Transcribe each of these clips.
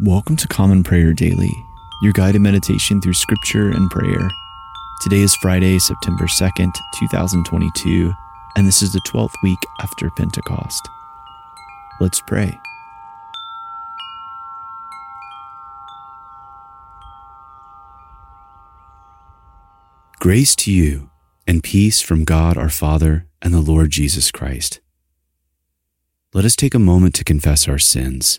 Welcome to Common Prayer Daily, your guided meditation through scripture and prayer. Today is Friday, September 2nd, 2022, and this is the 12th week after Pentecost. Let's pray. Grace to you and peace from God our Father and the Lord Jesus Christ. Let us take a moment to confess our sins.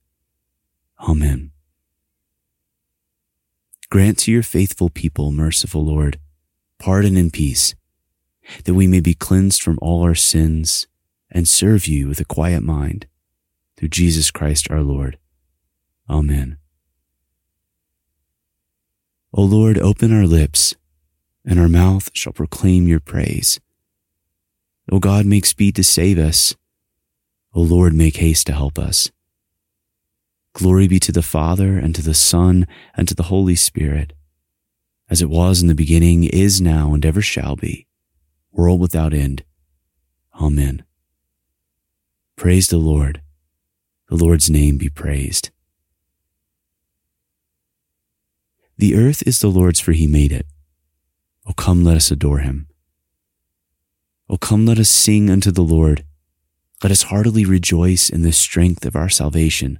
Amen. Grant to your faithful people, merciful Lord, pardon and peace, that we may be cleansed from all our sins and serve you with a quiet mind through Jesus Christ our Lord. Amen. O Lord, open our lips, and our mouth shall proclaim your praise. O God, make speed to save us. O Lord, make haste to help us. Glory be to the Father, and to the Son, and to the Holy Spirit, as it was in the beginning, is now, and ever shall be, world without end. Amen. Praise the Lord. The Lord's name be praised. The earth is the Lord's, for he made it. O come, let us adore him. O come, let us sing unto the Lord. Let us heartily rejoice in the strength of our salvation.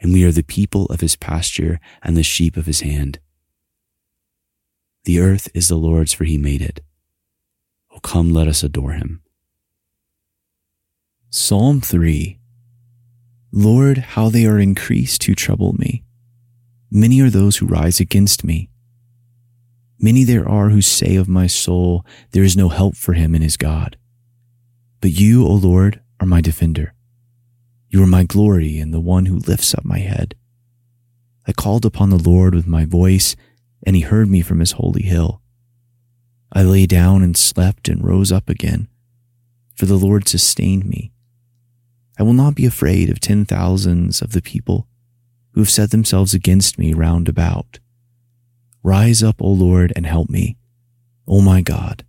and we are the people of his pasture and the sheep of his hand. The earth is the Lord's, for he made it. Oh, come, let us adore him. Psalm 3 Lord, how they are increased who trouble me. Many are those who rise against me. Many there are who say of my soul, There is no help for him in his God. But you, O Lord, are my defender. You are my glory and the one who lifts up my head. I called upon the Lord with my voice, and he heard me from his holy hill. I lay down and slept and rose up again, for the Lord sustained me. I will not be afraid of ten thousands of the people who have set themselves against me round about. Rise up, O Lord, and help me, O my God,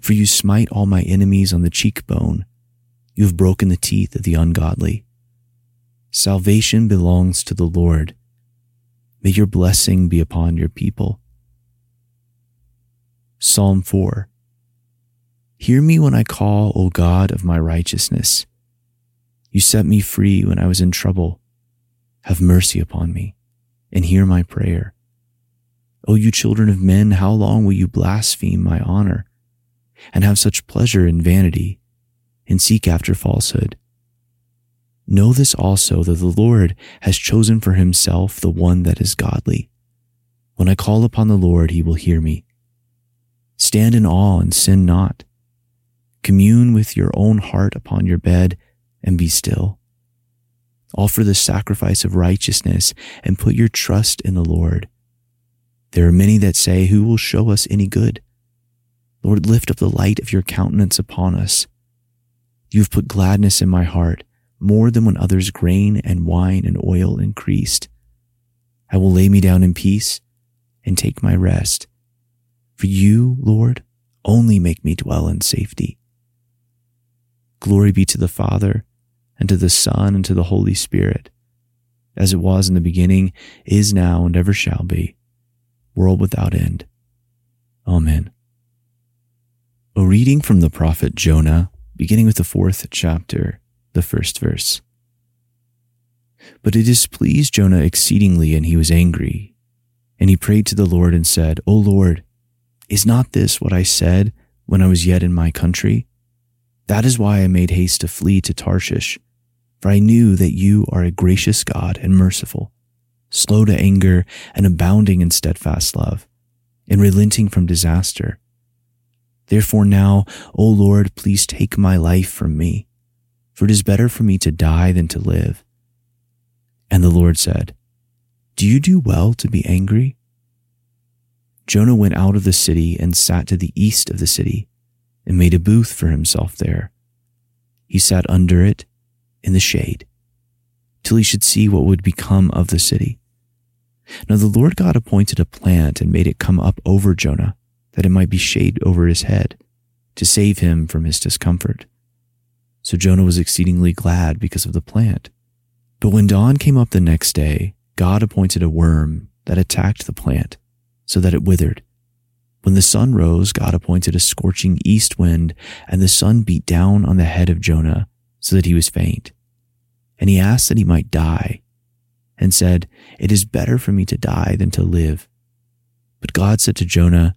for you smite all my enemies on the cheekbone you have broken the teeth of the ungodly. Salvation belongs to the Lord. May your blessing be upon your people. Psalm 4 Hear me when I call, O God of my righteousness. You set me free when I was in trouble. Have mercy upon me and hear my prayer. O you children of men, how long will you blaspheme my honor and have such pleasure in vanity? And seek after falsehood. Know this also that the Lord has chosen for himself the one that is godly. When I call upon the Lord, he will hear me. Stand in awe and sin not. Commune with your own heart upon your bed and be still. Offer the sacrifice of righteousness and put your trust in the Lord. There are many that say, Who will show us any good? Lord, lift up the light of your countenance upon us. You have put gladness in my heart more than when others' grain and wine and oil increased. I will lay me down in peace and take my rest. For you, Lord, only make me dwell in safety. Glory be to the Father, and to the Son, and to the Holy Spirit, as it was in the beginning, is now, and ever shall be, world without end. Amen. A reading from the prophet Jonah beginning with the fourth chapter, the first verse. But it displeased Jonah exceedingly, and he was angry. And he prayed to the Lord and said, O Lord, is not this what I said when I was yet in my country? That is why I made haste to flee to Tarshish, for I knew that you are a gracious God and merciful, slow to anger and abounding in steadfast love, and relenting from disaster. Therefore now, O Lord, please take my life from me, for it is better for me to die than to live. And the Lord said, Do you do well to be angry? Jonah went out of the city and sat to the east of the city and made a booth for himself there. He sat under it in the shade till he should see what would become of the city. Now the Lord God appointed a plant and made it come up over Jonah that it might be shade over his head to save him from his discomfort. So Jonah was exceedingly glad because of the plant. But when dawn came up the next day, God appointed a worm that attacked the plant so that it withered. When the sun rose, God appointed a scorching east wind, and the sun beat down on the head of Jonah so that he was faint. And he asked that he might die, and said, It is better for me to die than to live. But God said to Jonah,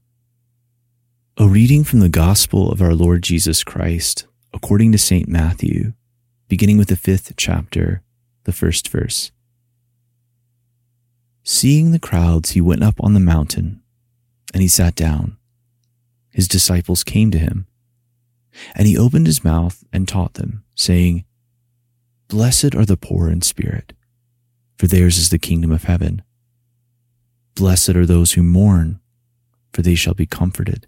A reading from the Gospel of our Lord Jesus Christ, according to St. Matthew, beginning with the fifth chapter, the first verse. Seeing the crowds, he went up on the mountain, and he sat down. His disciples came to him, and he opened his mouth and taught them, saying, Blessed are the poor in spirit, for theirs is the kingdom of heaven. Blessed are those who mourn, for they shall be comforted.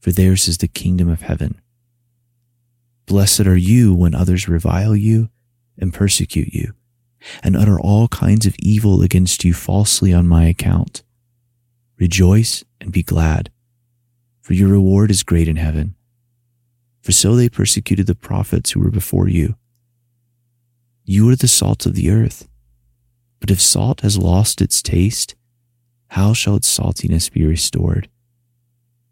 for theirs is the kingdom of heaven. Blessed are you when others revile you and persecute you and utter all kinds of evil against you falsely on my account. Rejoice and be glad, for your reward is great in heaven. For so they persecuted the prophets who were before you. You are the salt of the earth. But if salt has lost its taste, how shall its saltiness be restored?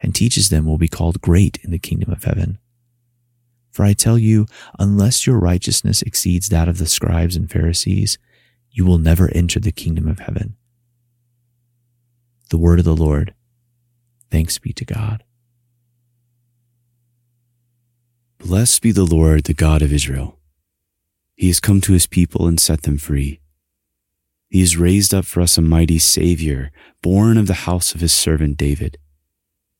and teaches them will be called great in the kingdom of heaven. For I tell you, unless your righteousness exceeds that of the scribes and Pharisees, you will never enter the kingdom of heaven. The word of the Lord. Thanks be to God. Blessed be the Lord, the God of Israel. He has come to his people and set them free. He has raised up for us a mighty Savior, born of the house of his servant David.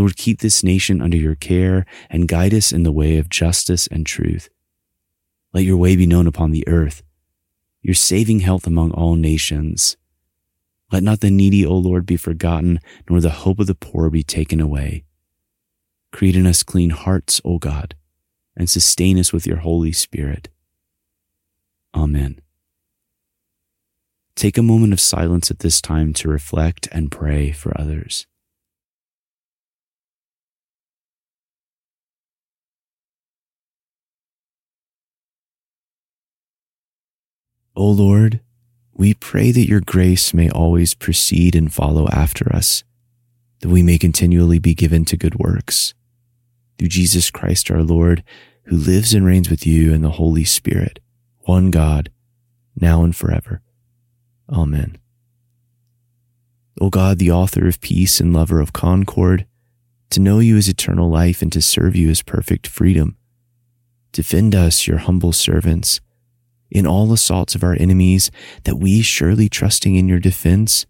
Lord, keep this nation under your care and guide us in the way of justice and truth. Let your way be known upon the earth, your saving health among all nations. Let not the needy, O Lord, be forgotten, nor the hope of the poor be taken away. Create in us clean hearts, O God, and sustain us with your Holy Spirit. Amen. Take a moment of silence at this time to reflect and pray for others. O Lord, we pray that your grace may always precede and follow after us, that we may continually be given to good works. Through Jesus Christ our Lord, who lives and reigns with you in the Holy Spirit, one God, now and forever. Amen. O God, the author of peace and lover of concord, to know you is eternal life and to serve you is perfect freedom. Defend us, your humble servants, in all assaults of our enemies, that we, surely trusting in your defense,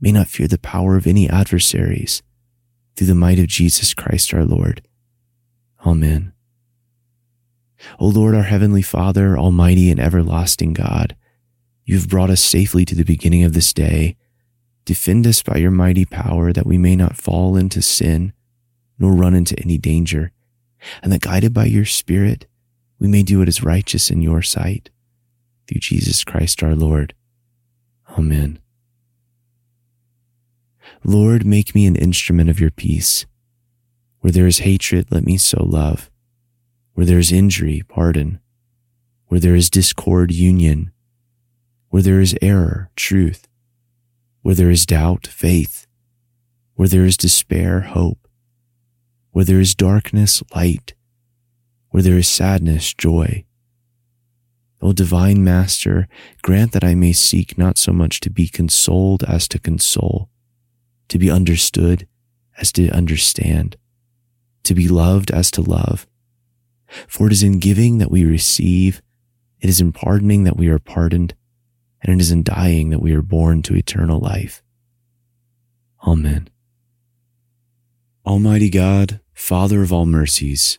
may not fear the power of any adversaries, through the might of Jesus Christ our Lord. Amen. O Lord, our heavenly Father, almighty and everlasting God, you have brought us safely to the beginning of this day. Defend us by your mighty power that we may not fall into sin nor run into any danger, and that guided by your Spirit, we may do what is righteous in your sight. Through Jesus Christ our Lord. Amen. Lord, make me an instrument of your peace. Where there is hatred, let me sow love. Where there is injury, pardon. Where there is discord, union where there is error, truth, where there is doubt, faith, where there is despair, hope, where there is darkness, light, where there is sadness, joy. O divine Master, grant that I may seek not so much to be consoled as to console, to be understood as to understand, to be loved as to love. For it is in giving that we receive, It is in pardoning that we are pardoned, and it is in dying that we are born to eternal life. Amen. Almighty God, Father of all mercies,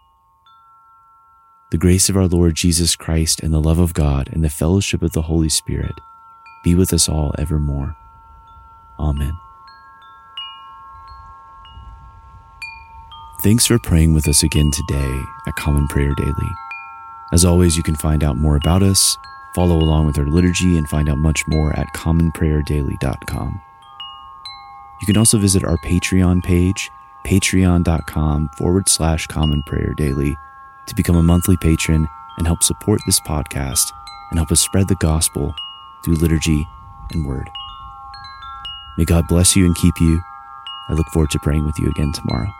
The grace of our Lord Jesus Christ and the love of God and the fellowship of the Holy Spirit be with us all evermore. Amen. Thanks for praying with us again today at Common Prayer Daily. As always, you can find out more about us, follow along with our liturgy, and find out much more at commonprayerdaily.com. You can also visit our Patreon page, patreon.com forward slash common prayer daily to become a monthly patron and help support this podcast and help us spread the gospel through liturgy and word. May God bless you and keep you. I look forward to praying with you again tomorrow.